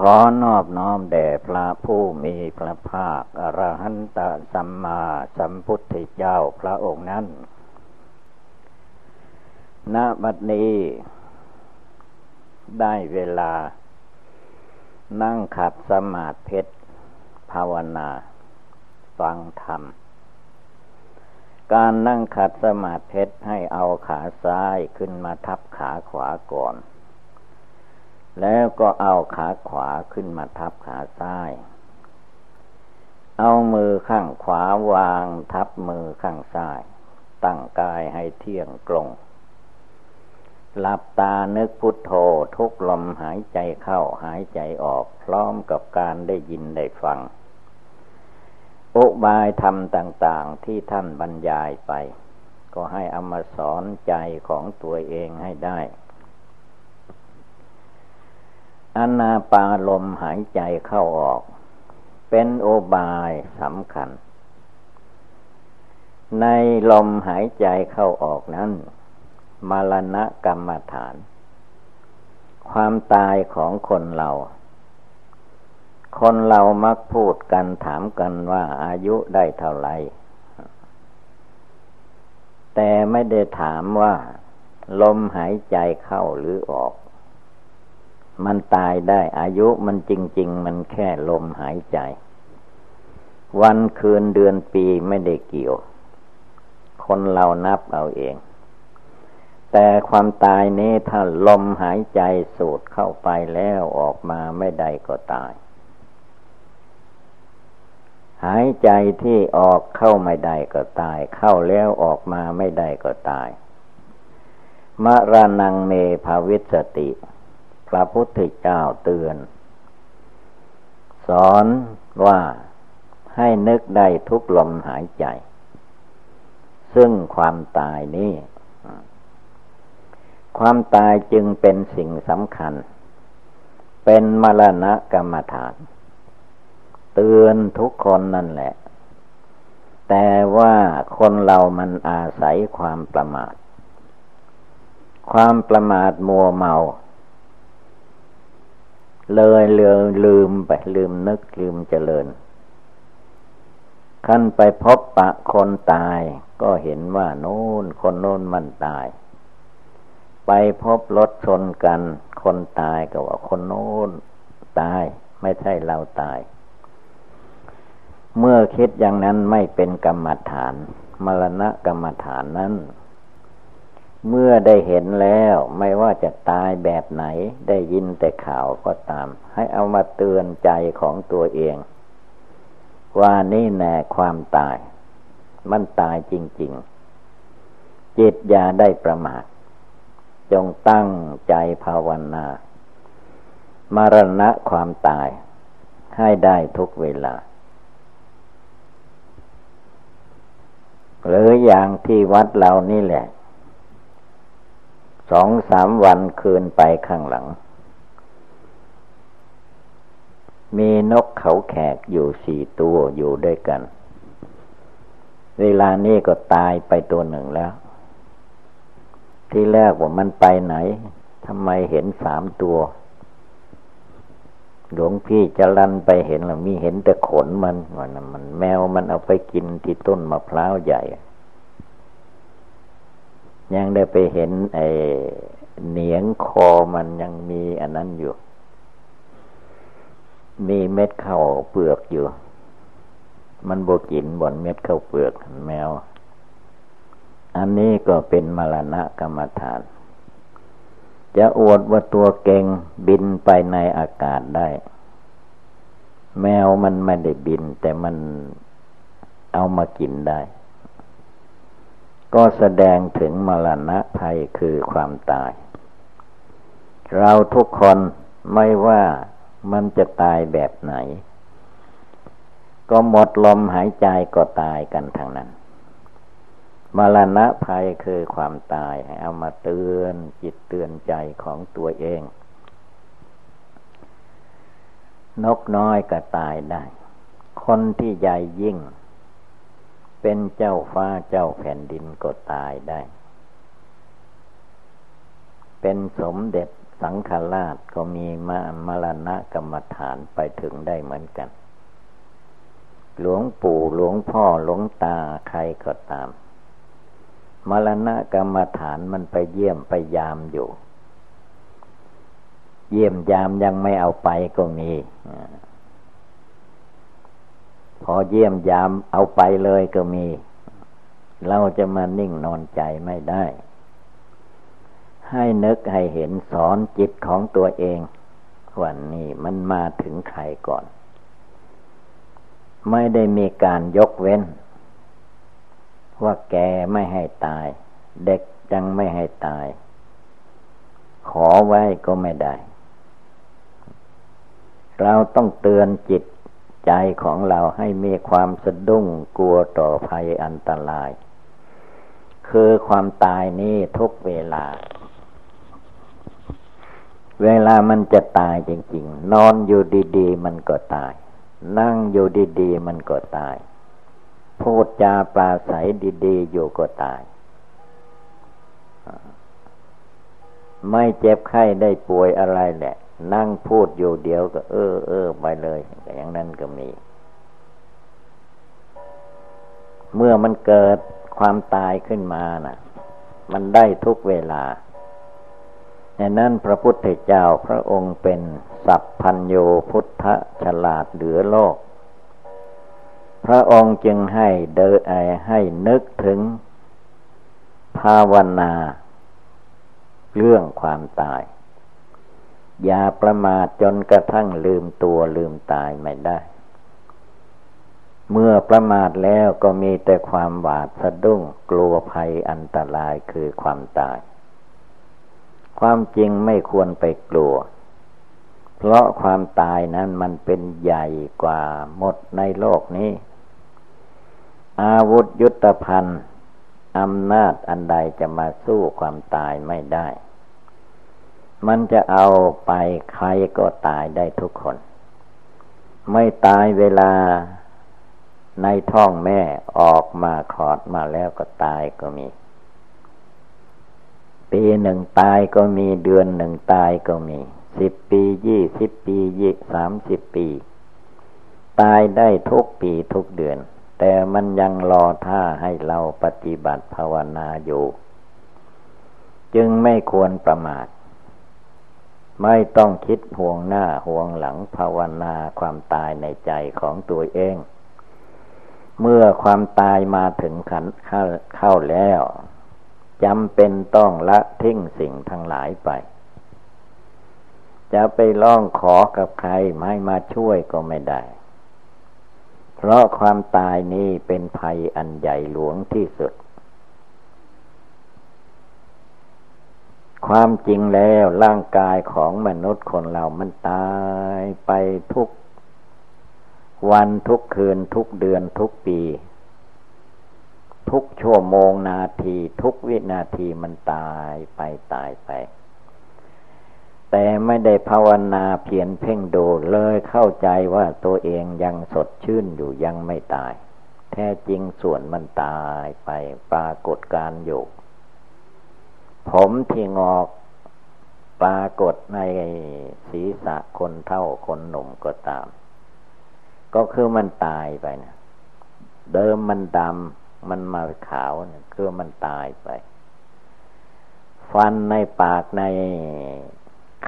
ขอนอบน้อมแด่พระผู้มีพระภาคอรหันตสัมมาสัมพุทธเจ้าพระองค์นั้น ณ บัดนี้ ได้เวลา นั่งขัดสมาธิภาวนา ฟังธรรม การนั่งขัดสมาธิให้เอาขาซ้ายขึ้นมาทับขาขวาก่อน แล้วก็เอาขาขวาขึ้นมาทับขาซ้าย เอามือข้างขวาวางทับมือข้างซ้าย ตั้งกายให้เที่ยงตรงหลับตานึกพุทโธทุกลมหายใจเข้าหายใจออกพร้อมกับการได้ยินได้ฟัง อุบายธรรมต่าง ๆ ที่ท่านบรรยายไป ก็ให้เอามาสอนใจของตัวเองให้ได้ อนาปาลมหายใจเข้าออก เป็นโอบายสำคัญ ในลมหายใจเข้าออกนั้น มรณะกรรมฐาน ความตายของคนเรา คนเรามักพูดกันถามกันว่าอายุได้เท่าไหร่ แต่ไม่ได้ถามว่า ลมหายใจเข้าหรือออก มันตายได้อายุมันจริง ๆ มันแค่ลมหายใจ วันคืนเดือนปีไม่ได้เกี่ยว คนเรานับเอาเอง แต่ความตายนี้ถ้าลมหายใจสูดเข้าไปแล้วออกมาไม่ได้ก็ตาย หายใจที่ออกเข้าไม่ได้ก็ตาย เข้าแล้วออกมาไม่ได้ก็ตายมรณงเมภาวิสติ พระพุทธเจ้าเตือน สอนว่าให้นึกได้ทุกลมหายใจ ซึ่งความตายนี้ ความตายจึงเป็นสิ่งสำคัญ เป็นมรณะกรรมฐาน เตือนทุกคนนั่นแหละ แต่ว่าคนเรามันอาศัยความประมาท ความประมาทมัวเมา เลยเลือลืมไปลืมนึกลืมเจริญ ขั้นไปพบปะคนตายก็เห็นว่าโน้นคนโน้นมันตาย ไปพบรถชนกัน คนตายก็ว่าคนโน้นตาย ไม่ใช่เราตาย เมื่อคิดอย่างนั้นไม่เป็นกรรมฐาน มรณะกรรมฐานนั้น เมื่อได้เห็นแล้วไม่ว่าจะตายแบบไหน ได้ยินแต่ข่าวก็ตาม ให้เอามาเตือนใจของตัวเอง ว่านี่แน่ความตาย มันตายจริง ๆ จิตอย่าได้ประมาทจงตั้งใจภาวนา มรณะความตาย ให้ได้ทุกเวลาหรืออย่างที่วัดเรานี่แหละ สองสามวันคืนไปข้างหลัง มีนกเขาแขกอยู่สี่ตัวอยู่ด้วยกัน เวลานี้ก็ตายไปตัวหนึ่งแล้ว ที่แรกว่ามันไปไหนทำไมเห็นสามตัว หลวงพี่จะลันไปเห็นหรือมีเห็นแต่ขนมันมันมันแมวมันเอาไปกินที่ต้นมะพร้าวใหญ่ ยังได้ไปเห็นไอ้เหนียงคอมันยังมีอันนั้นอยู่ มีเม็ดข้าวเปลือกอยู่ มันโบกินบนเม็ดข้าวเปลือกแมว อันนี้ก็เป็นมรณะกรรมฐาน จะอวดว่าตัวเก่งบินไปในอากาศได้ แมวมันไม่ได้บิน แต่มันเอามากินได้ ก็แสดงถึงมรณะภัยคือความตาย เราทุกคนไม่ว่ามันจะตายแบบไหน ก็หมดลมหายใจก็ตายกันทางนั้น มรณะภัยคือความตายเอามาเตือนจิตเตือนใจของตัวเอง นกน้อยก็ตายได้ คนที่ใหญ่ยิ่ง เป็นเจ้าฟ้าเจ้าแผ่นดินก็ตายได้ เป็นสมเด็จสังฆราชก็มีมามรณะกรรมฐานไปถึงได้เหมือนกัน หลวงปู่หลวงพ่อหลวงตาใครก็ตาม มรณะกรรมฐานมันไปเยี่ยมไปยามอยู่ เยี่ยมยามยังไม่เอาไปก็มี พอเยี่ยมยามเอาไปเลยก็มี เราจะมานิ่งนอนใจไม่ได้ ให้นึกให้เห็นสอนจิตของตัวเองวันนี้มันมาถึงใครก่อน ไม่ได้มีการยกเว้น ว่าแกไม่ให้ตาย เด็กจังไม่ให้ตาย ขอไว้ก็ไม่ได้ เราต้องเตือนจิต ใจของเราให้มีความสะดุ้งกลัวต่อภัยอันตราย คือความตายนี้ทุกเวลา เวลามันจะตายจริง ๆ นอนอยู่ดีๆ มันก็ตาย นั่งอยู่ดีๆ มันก็ตาย พูดจาปราศัยดีๆ อยู่ก็ตายไม่เจ็บไข้ได้ป่วยอะไรแหละ นั่งพูดอยู่เดียวก็เออเออไปเลยอย่างนั้นก็มี เมื่อมันเกิดความตายขึ้นมานะ่ะ มันได้ทุกเวลาในนั้นพระพุทธเจ้าพระองค์เป็นสัพพัญโยพุทธฉลาดเหลือโลก พระองค์จึงให้เดอไอให้นึกถึงภาวนา เรื่องความตาย อย่าประมาทจนกระทั่งลืมตัวลืมตายไม่ได้ เมื่อประมาทแล้วก็มีแต่ความหวาดสะดุ้งกลัวภัยอันตรายคือความตาย ความจริงไม่ควรไปกลัว เพราะความตายนั้นมันเป็นใหญ่กว่าหมดในโลกนี้ อาวุธยุทธภัณฑ์อำนาจอันใดจะมาสู้ความตายไม่ได้ มันจะเอาไปใครก็ตายได้ทุกคน ไม่ตายเวลาในท้องแม่ออกมาขอดมาแล้วก็ตายก็มี ปีหนึ่งตายก็มีเดือนหนึ่งตายก็มีสิบปียี่สิบปียี่สามสิบปี ตายได้ทุกปีทุกเดือน แต่มันยังรอท่าให้เราปฏิบัติภาวนาอยู่ จึงไม่ควรประมาท ไม่ต้องคิดห่วงหน้าห่วงหลังภาวนาความตายในใจของตัวเอง เมื่อความตายมาถึงขันเข้าแล้วจำเป็นต้องละทิ้งสิ่งทั้งหลายไป จะไปร้องขอกับใครไม่มาช่วยก็ไม่ได้ เพราะความตายนี้เป็นภัยอันใหญ่หลวงที่สุด ความจริงแล้วร่างกายของมนุษย์คนเรามันตายไปทุก วันทุกคืนทุกเดือนทุกปี ทุกชั่วโมงนาทีทุกวินาทีมันตายไปตายไป แต่ไม่ได้ภาวนาเพียรเพ่งดูเลยเข้าใจว่าตัวเองยังสดชื่นอยู่ยังไม่ตาย แท้จริงส่วนมันตายไปปรากฏการอยู่ ผมที่งอกปรากฏในศีรษะคนเท่าคนหนุ่มก็ตาม ก็คือมันตายไปนะเดิมมันดำมันมาขาวเนี่ยคือมันตายไป ฟันในปากใน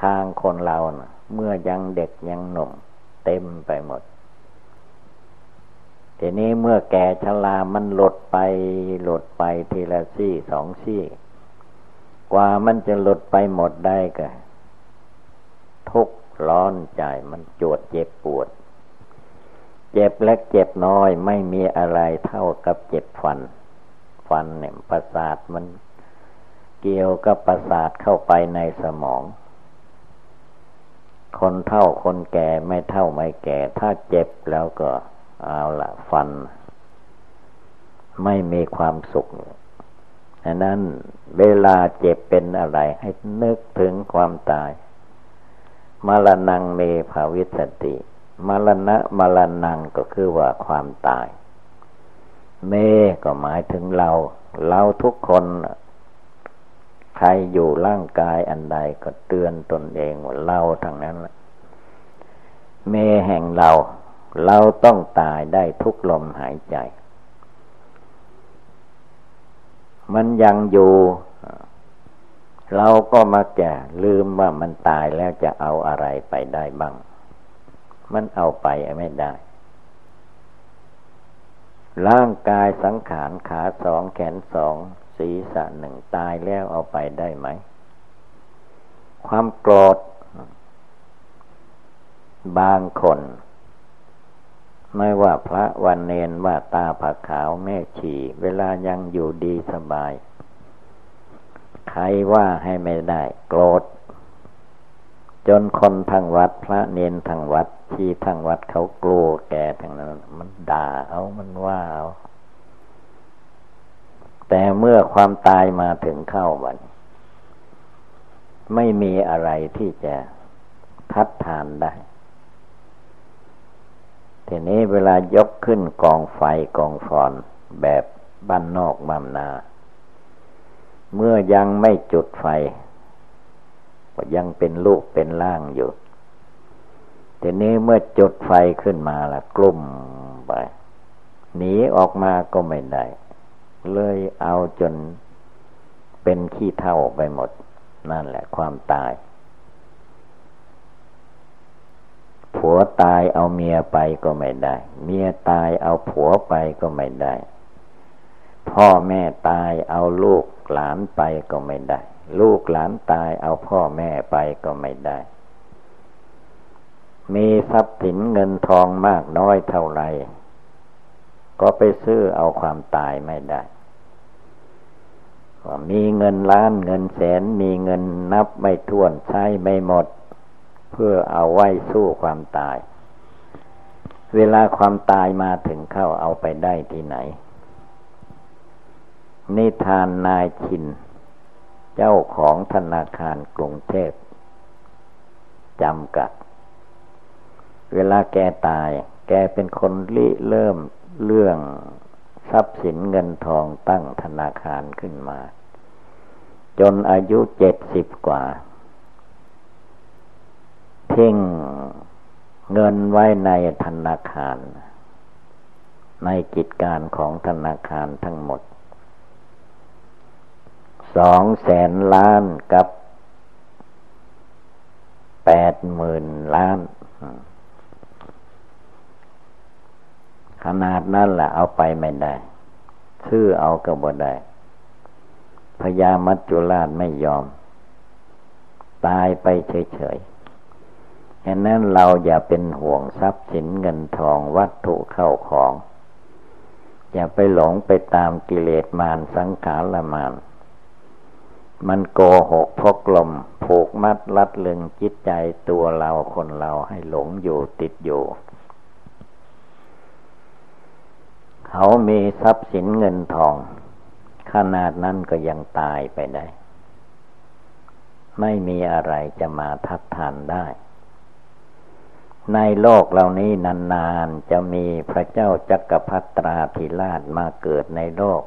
คางคนเรานะ่ะเมื่อยังเด็กยังหนุ่ม เต็มไปหมด ทีนี้เมื่อแก่ชรามันหลดไปหลดไปทีละซี่สองซี่ กว่ามันจะหลุดไปหมดได้ก็ทุกร้อนใจมันจวดเจ็บปวด เจ็บเล็กเจ็บน้อยไม่มีอะไรเท่ากับเจ็บฟัน ฟันเนี่ยประสาทมันเกี่ยวกับประสาทเข้าไปในสมอง คนเท่าคนแก่ไม่เท่าไม่แก่ ถ้าเจ็บแล้วก็เอาละฟัน ไม่มีความสุข อันนั้นเวลาเจ็บเป็นอะไร ให้นึกถึงความตาย มรณงเมภาวิสติ มรณะมรณงก็คือว่าความตาย เมก็หมายถึงเรา เราทุกคนใครอยู่ร่างกายอันใดก็เตือนตนเองว่าเราทั้งนั้นเมแห่งเรา เราต้องตายได้ทุกลมหายใจ มันยังอยู่ เราก็มาแก่ ลืมว่ามันตายแล้วจะเอาอะไรไปได้บ้าง มันเอาไปไม่ได้ ร่างกายสังขารขาสองแขนสองศีรษะหนึ่งตายแล้วเอาไปได้ไหม ความโกรธ บางคน ไม่ว่าพระวันเนนว่าตาผักขาวแม่ฉี่ เวลายังอยู่ดีสบาย ใครว่าให้ไม่ได้โกรธ จนคนทางวัด พระเนนทางวัดที่ทางวัดเขากลัวแกทางนั้น มันด่าเอามันว่าเอาแต่เมื่อความตายมาถึงเข้าวัน ไม่มีอะไรที่จะทัดทานได้ ทีนี้เวลายกขึ้นกองไฟกองฟอนแบบบ้านนอกบำนา เมื่อยังไม่จุดไฟ ก็ยังเป็นลูกเป็นล่างอยู่ ทีนี้เมื่อจุดไฟขึ้นมาละกลุ่มไปหนีออกมาก็ไม่ได้ เลยเอาจนเป็นขี้เท่าไปหมด นั่นแหละความตาย ผัวตายเอาเมียไปก็ไม่ได้ เมียตายเอาผัวไปก็ไม่ได้ พ่อแม่ตายเอาลูกหลานไปก็ไม่ได้ ลูกหลานตายเอาพ่อแม่ไปก็ไม่ได้ มีทรัพย์สินเงินทองมากน้อยเท่าไรก็ไปซื้อเอาความตายไม่ได้มีเงินล้านเงินแสนมีเงินนับไม่ถ้วนใช้ไม่หมด เพื่อเอาไว้สู้ความตาย เวลาความตายมาถึงเข้าเอาไปได้ที่ไหน นิทานนายชิน เจ้าของธนาคารกรุงเทพจำกัด เวลาแกตาย แกเป็นคนริเริ่มเรื่องทรัพย์สินเงินทองตั้งธนาคารขึ้นมา จนอายุเจ็ดสิบกว่า ทิ้งเงินไว้ในธนาคาร ในกิจการของธนาคารทั้งหมด สองแสนล้านกับแปดหมื่นล้าน ขนาดนั้นแหละเอาไปไม่ได้ชื่อเอากระบได้พญามัจจุราชไม่ยอม ตายไปเฉยๆ ฉะนั้นเราอย่าเป็นห่วงทรัพย์สินเงินทองวัตถุเข้าของ อย่าไปหลงไปตามกิเลสมารสังขารละมารมันโกหกพกลม ผูกมัดลัดลึงจิตใจตัวเราคนเราให้หลงอยู่ติดอยู่ เขามีทรัพย์สินเงินทอง ขนาดนั้นก็ยังตายไปได้ ไม่มีอะไรจะมาทัดทานได้ ในโลกเหล่านี้นานๆ จะมีพระเจ้าจักรพรรตราธิราชมาเกิดในโลก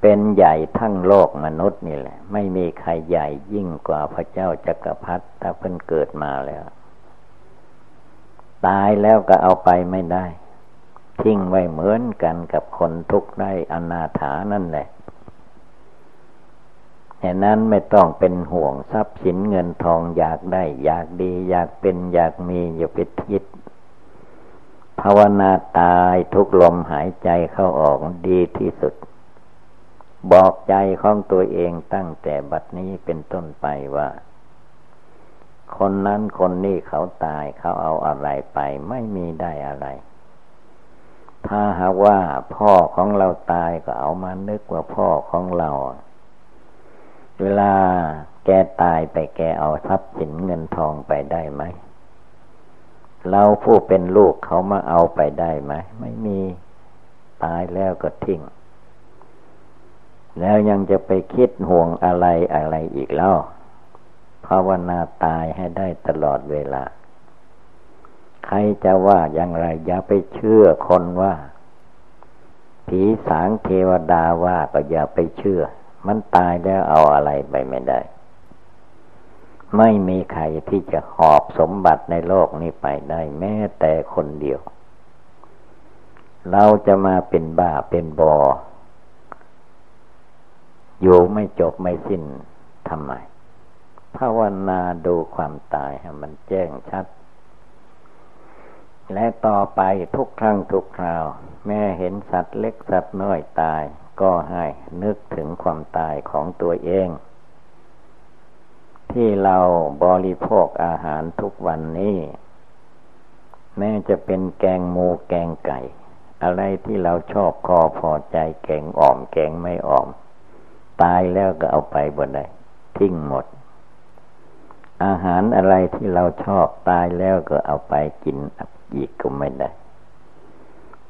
เป็นใหญ่ทั้งโลกมนุษย์นี่แหละ ไม่มีใครใหญ่ยิ่งกว่าพระเจ้าจักรพรรดิถ้าเพิ่นเกิดมาแล้ว ตายแล้วก็เอาไปไม่ได้ ทิ้งไว้เหมือนกันกับคนทุกข์ได้อนาถานั่นแหละ ฉะนั้นไม่ต้องเป็นห่วงทรัพย์สินเงินทองอยากได้ อยากดี อยากเป็นอยากมีอย่าไปคิดภาวนาตายทุกลมหายใจเข้าออกดีที่สุด บอกใจของตัวเองตั้งแต่บัดนี้เป็นต้นไปว่า คนนั้นคนนี้เขาตายเขาเอาอะไรไปไม่มีได้อะไร ถ้าหากว่าพ่อของเราตายก็เอามานึกว่าพ่อของเรา เวลาแกตายไปแกเอาทรัพย์สินเงินทองไปได้ไหม เราผู้เป็นลูกเขามาเอาไปได้ไหม ไม่มีตายแล้วก็ทิ้ง แล้วยังจะไปคิดห่วงอะไรอะไรอีกแล้วภาวนาตายให้ได้ตลอดเวลา ใครจะว่าอย่างไรอย่าไปเชื่อคนว่า ผีสางเทวดาว่าก็อย่าไปเชื่อ มันตายแล้วเอาอะไรไปไม่ได้ ไม่มีใครที่จะหอบสมบัติในโลกนี้ไปได้ แม้แต่คนเดียว เราจะมาเป็นบ้าเป็นบออยู่ไม่จบไม่สิ้นทำไมภาวนาดูความตายให้มันแจ้งชัด และต่อไปทุกครั้งทุกคราว แม่เห็นสัตว์เล็กสัตว์น้อยตาย ก็ให้นึกถึงความตายของตัวเอง ที่เราบริโภคอาหารทุกวันนี้ แม้จะเป็นแกงหมูแกงไก่ อะไรที่เราชอบคอพอใจแกงอ่อมแกงไม่อ่อม ตายแล้วก็เอาไปบนไดทิ้งหมด อาหารอะไรที่เราชอบตายแล้วก็เอาไปกินอีกก็ไม่ได้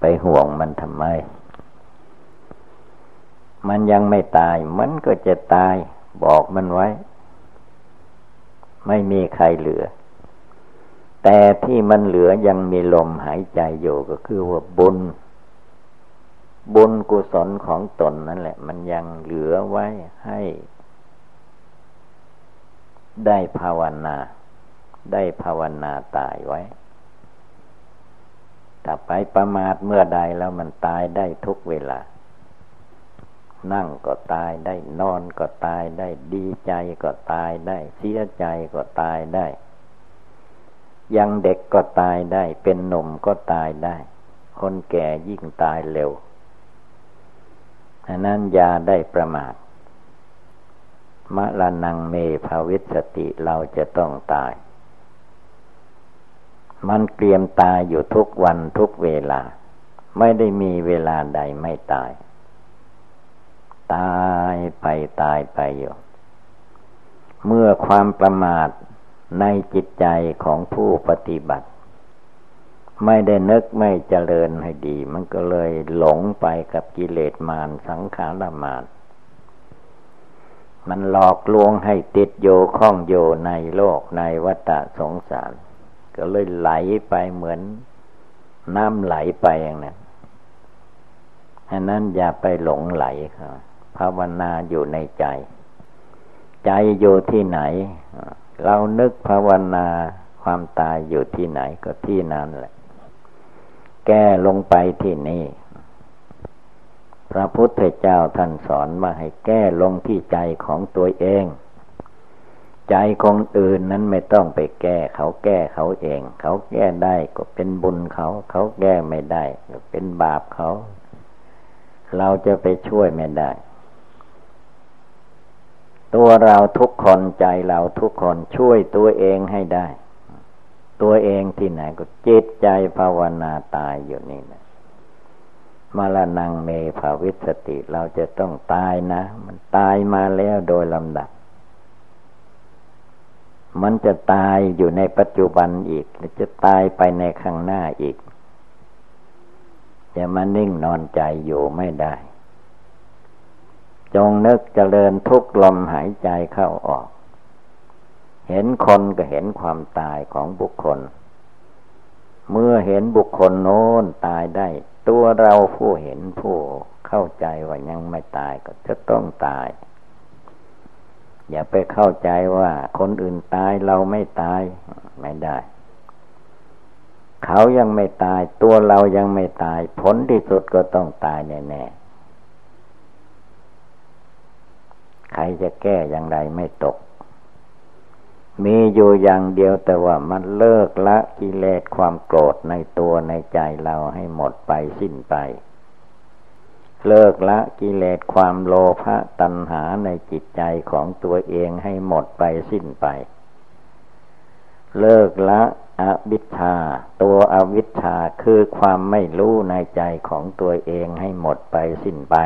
ไปห่วงมันทำไม มันยังไม่ตาย มันก็จะตาย บอกมันไว้ ไม่มีใครเหลือ แต่ที่มันเหลือยังมีลมหายใจอยู่ก็คือว่าบุญ บุญกุศลของตนนั่นแหละ มันยังเหลือไว้ให้ ได้ภาวนา ได้ภาวนาตายไว้ถ้าไปประมาทเมื่อใดแล้วมันตายได้ทุกเวลา นั่งก็ตายได้นอนก็ตายได้ดีใจก็ตายได้ เสียใจก็ตายได้ ยังเด็กก็ตายได้ เป็นหนุ่มก็ตายได้ คนแก่ยิ่งตายเร็วอันนั้นยาได้ประมาทมะละนังเมภาวิสติเราจะต้องตาย มันเตรียมตายอยู่ทุกวันทุกเวลา ไม่ได้มีเวลาใดไม่ตาย ตายไปตายไปอยู่เมื่อความประมาทในจิตใจของผู้ปฏิบัติ ไม่ได้นึกไม่เจริญให้ดี มันก็เลยหลงไปกับกิเลสมารสังขารมารมันหลอกลวงให้ติดโยข้องโยในโลกในวัฏสงสาร ก็เลยไหลไปเหมือนน้ำไหลไปอย่างนั้นอันนั้นอย่าไปหลงไหลครับาวนาอยู่ในใจ ใจอยู่ที่ไหน เรานึกภาวนาความตายอยู่ที่ไหนก็ที่นั้นแหละ แก้ลงไปที่นี่พระพุทธเจ้าท่านสอนมาให้แก้ลงที่ใจของตัวเอง ใจของอื่นนั้นไม่ต้องไปแก้ เขาแก้เขาเอง เขาแก้ได้ก็เป็นบุญเขา เขาแก้ไม่ได้ก็เป็นบาปเขา เราจะไปช่วยไม่ได้ ตัวเราทุกคนใจเราทุกคนช่วยตัวเองให้ได้ ตัวเองที่ไหนก็จิตใจภาวนาตายอยู่นี่นะมาลนังเมภาวิสติเราจะต้องตายนะ มันตายมาแล้วโดยลำดับ มันจะตายอยู่ในปัจจุบันอีกจะตายไปในข้างหน้าอีกจะมานิ่งนอนใจอยู่ไม่ได้ จงนึกเจริญทุกลมหายใจเข้าออก เห็นคนก็เห็นความตายของบุคคล เมื่อเห็นบุคคลโน้นตายได้ ตัวเราผู้เห็นผู้เข้าใจว่ายังไม่ตายก็จะต้องตาย อย่าไปเข้าใจว่าคนอื่นตายเราไม่ตายไม่ได้ เขายังไม่ตายตัวเรายังไม่ตาย ผลที่สุดก็ต้องตายแน่ๆ ใครจะแก้อย่างไรไม่ตก มีอยู่อย่างเดียวแต่ว่ามันเลิกละกิเลสความโกรธในตัวในใจเราให้หมดไปสิ้นไป เลิกละกิเลสความโลภะตัณหาในจิตใจของตัวเองให้หมดไปสิ้นไป เลิกละอวิชชา ตัวอวิชชาคือความไม่รู้ในใจของตัวเองให้หมดไปสิ้นไป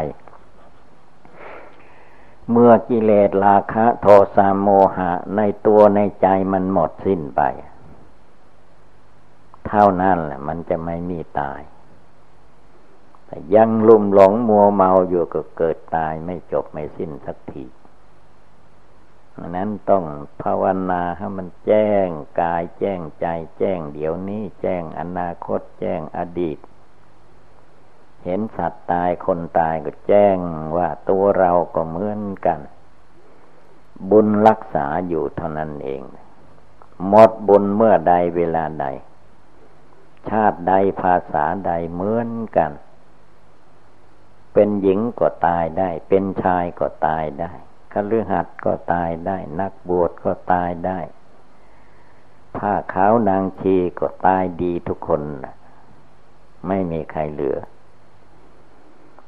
เมื่อกิเลสราคะโทสะโมหะ ในตัวในใจมันหมดสิ้นไป เท่านั้นแหละ มันจะไม่มีตาย แต่ยังลุ่มหลงมัวเมาอยู่ก็เกิดตายไม่จบไม่สิ้นสักทีนั้นต้องภาวนาให้มันแจ้งกายแจ้งใจ แจ้งเดี๋ยวนี้ แจ้งอนาคต แจ้งอดีต เห็นสัตว์ตายคนตายก็แจ้งว่าตัวเราก็เหมือนกัน บุญรักษาอยู่เท่านั้นเอง หมดบุญเมื่อใดเวลาใด ชาติใดภาษาใดเหมือนกัน เป็นหญิงก็ตายได้ เป็นชายก็ตายได้คฤหัสถ์ก็ตายได้ นักบวชก็ตายได้ผ้าขาวนางชีก็ตายดีทุกคนนะไม่มีใครเหลือ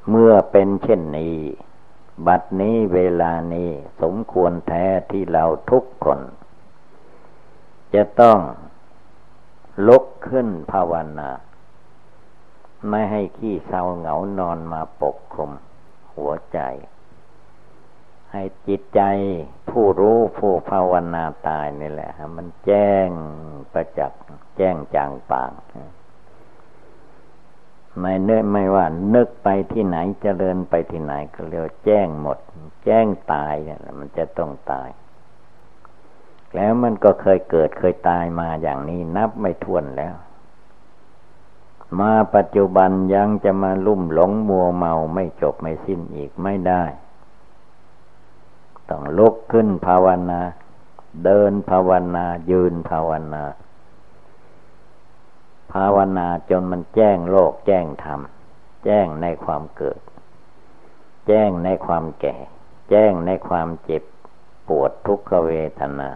เมื่อเป็นเช่นนี้ บัดนี้เวลานี้สมควรแท้ที่เราทุกคน จะต้องลุกขึ้นภาวนา ไม่ให้ขี้เศร้าเหงานอนมาปกคลุมหัวใจ ให้จิตใจผู้รู้ผู้ภาวนาตายนี่แหละ มันแจ้งประจักษ์แจ้งจางปาง ไม่เนื้อไม่ว่า นึกไปที่ไหนจเจริญไปที่ไหนก็เรียกแจ้งหมด แจ้งตายเนี่ยมันจะต้องตาย แล้วมันก็เคยเกิดเคยตายมาอย่างนี้นับไม่ถ้วนแล้ว มาปัจจุบันยังจะมาลุ่มหลงมัวเมาไม่จบไม่สิ้นอีกไม่ได้ ต้องลุกขึ้นภาวนา เดินภาวนายืนภาวนา ภาวนาจนมันแจ้งโลกแจ้งธรรม แจ้งในความเกิด แจ้งในความแก่ แจ้งในความเจ็บปวดทุกขเวทนา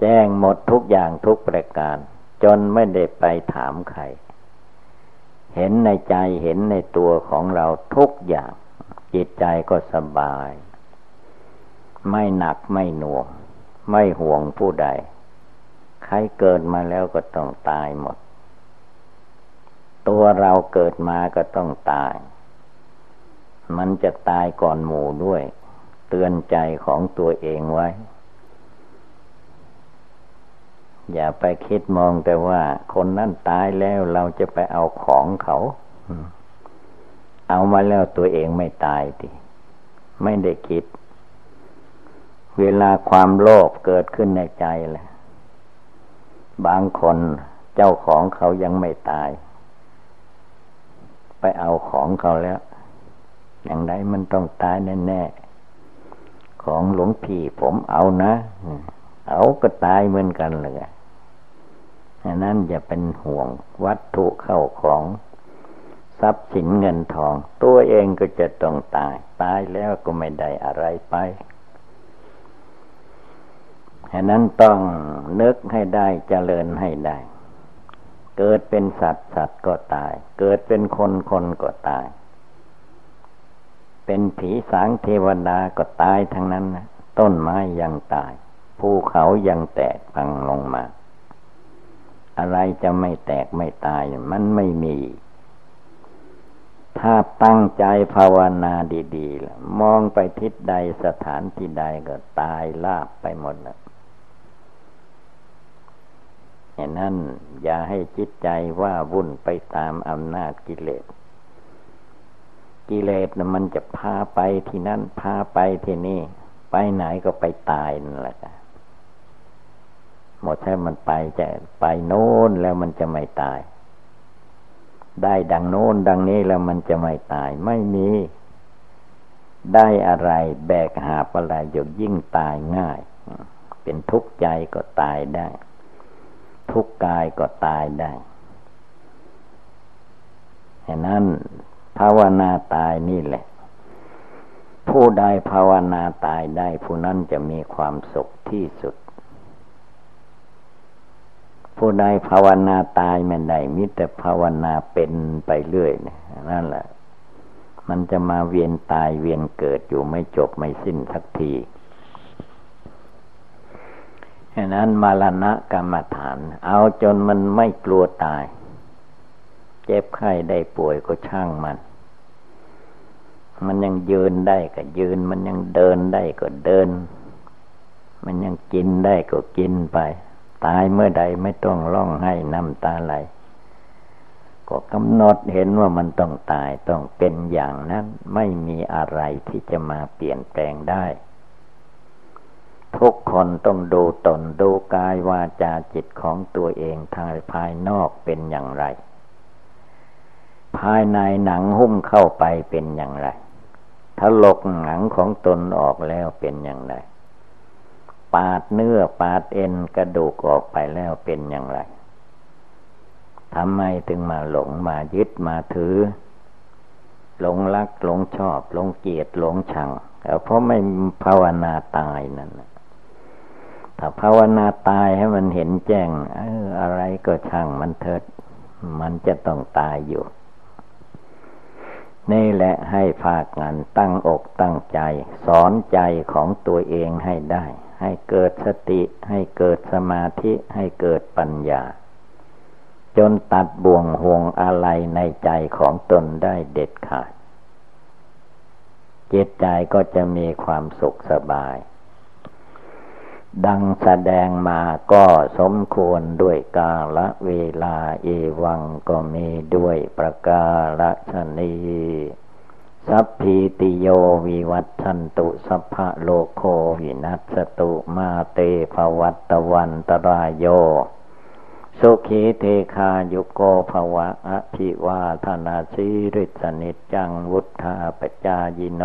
แจ้งหมดทุกอย่างทุกประการ จนไม่ได้ไปถามใคร เห็นในใจเห็นในตัวของเราทุกอย่าง จิตใจก็สบาย ไม่หนักไม่หน่วง ไม่ห่วงผู้ใด ใครเกิดมาแล้วก็ต้องตายหมด ตัวเราเกิดมาก็ต้องตาย มันจะตายก่อนหมู่ด้วย เตือนใจของตัวเองไว้ อย่าไปคิดมองแต่ว่า คนนั้นตายแล้วเราจะไปเอาของเขาเอามาแล้วตัวเองไม่ตายทีไม่ได้คิด เวลาความโลภเกิดขึ้นในใจแหละ บางคนเจ้าของเขายังไม่ตาย ไปเอาของเขาแล้ว อย่างไรมันต้องตายแน่ๆของหลวงพี่ผมเอานะเอาก็ตายเหมือนกันเลยอันนั้นอย่าเป็นห่วงวัตถุเข้าของทรัพย์สินเงินทอง ตัวเองก็จะต้องตาย ตายแล้วก็ไม่ได้อะไรไป ฉะนั้นต้องนึกให้ได้เจริญให้ได้ เกิดเป็นสัตว์สัตว์ก็ตาย เกิดเป็นคนคนก็ตาย เป็นผีสางเทวดาก็ตายทั้งนั้นนะต้นไม้ยังตาย ภูเขายังแตกพังลงมา อะไรจะไม่แตกไม่ตายมันไม่มี ถ้าตั้งใจภาวนาดีๆ มองไปทิศใดสถานที่ใดก็ตายลาบไปหมดแล้ วเห็นนั้นอย่าให้จิตใจว่าวุ่นไปตามอำนาจกิเลส กิเลสนะมันจะพาไปที่นั่นพาไปที่นี่ ไปไหนก็ไปตายนั่นแหละหมดถ้ามันไปจะไปโน้นแล้วมันจะไม่ตาย ได้ดังโน้นดังนี้แล้วมันจะไม่ตายไม่มี ได้อะไรแบกหาอะไรยิ่งตายง่าย เป็นทุกข์ใจก็ตายได้ ทุกกายก็ตายได้ฉะนั้นภาวนาตายนี่แหละ ผู้ใดภาวนาตายได้ ผู้นั้นจะมีความสุขที่สุด ผู้ใดภาวนาตายไม่ได้มิแต่ภาวนาเป็นไปเรื่อยเนี่ยนั่นแหละ มันจะมาเวียนตายเวียนเกิดอยู่ไม่จบไม่สิ้นสักที ฉะนั้นมาลณะกรรมฐาน เอาจนมันไม่กลัวตาย เจ็บไข้ได้ป่วยก็ช่างมัน มันยังยืนได้ก็ยืน มันยังเดินได้ก็เดิน มันยังกินได้ก็กินไป ตายเมื่อใดไม่ต้องร้องให้น้ำตาไหลก็กำหนดเห็นว่ามันต้องตายต้องเป็นอย่างนั้น ไม่มีอะไรที่จะมาเปลี่ยนแปลงได้ ทุกคนต้องดูตนดูกายวาจาจิตของตัวเองทางภายนอกเป็นอย่างไร ภายในหนังหุ้มเข้าไปเป็นอย่างไรถ้าลกหนังของตนออกแล้วเป็นอย่างไร ปาดเนื้อปาดเอ็นกระดูกออกไปแล้วเป็นอย่างไรทำไมถึงมาหลงมายึดมาถือ หลงรักหลงชอบหลงเกลียดหลงชังเพราะไม่ภาวนาตายนั่น ถ้าภาวนาตายให้มันเห็นแจ้งเอออะไรก็ช่างมันเถิด มันจะต้องตายอยู่ นี่แหละให้ภาคงานตั้งอกตั้งใจ สอนใจของตัวเองให้ได้ ให้เกิดสติให้เกิดสมาธิให้เกิดปัญญา จนตัดบ่วงห่วงอะไรในใจของตนได้เด็ดขาดจิตใจก็จะมีความสุขสบาย ดังแสดงมาก็สมควรด้วยกาละเวลาเอวังก็มีด้วยประกาละชนีสัพพีติโยวิวัตชันตุสัพพะโลโควินัสตุมาเตภวัตวันตรายโย สุขีเทคายุโกภวะอภิวาธนาสีริสนิจังวุฒาปจายิโน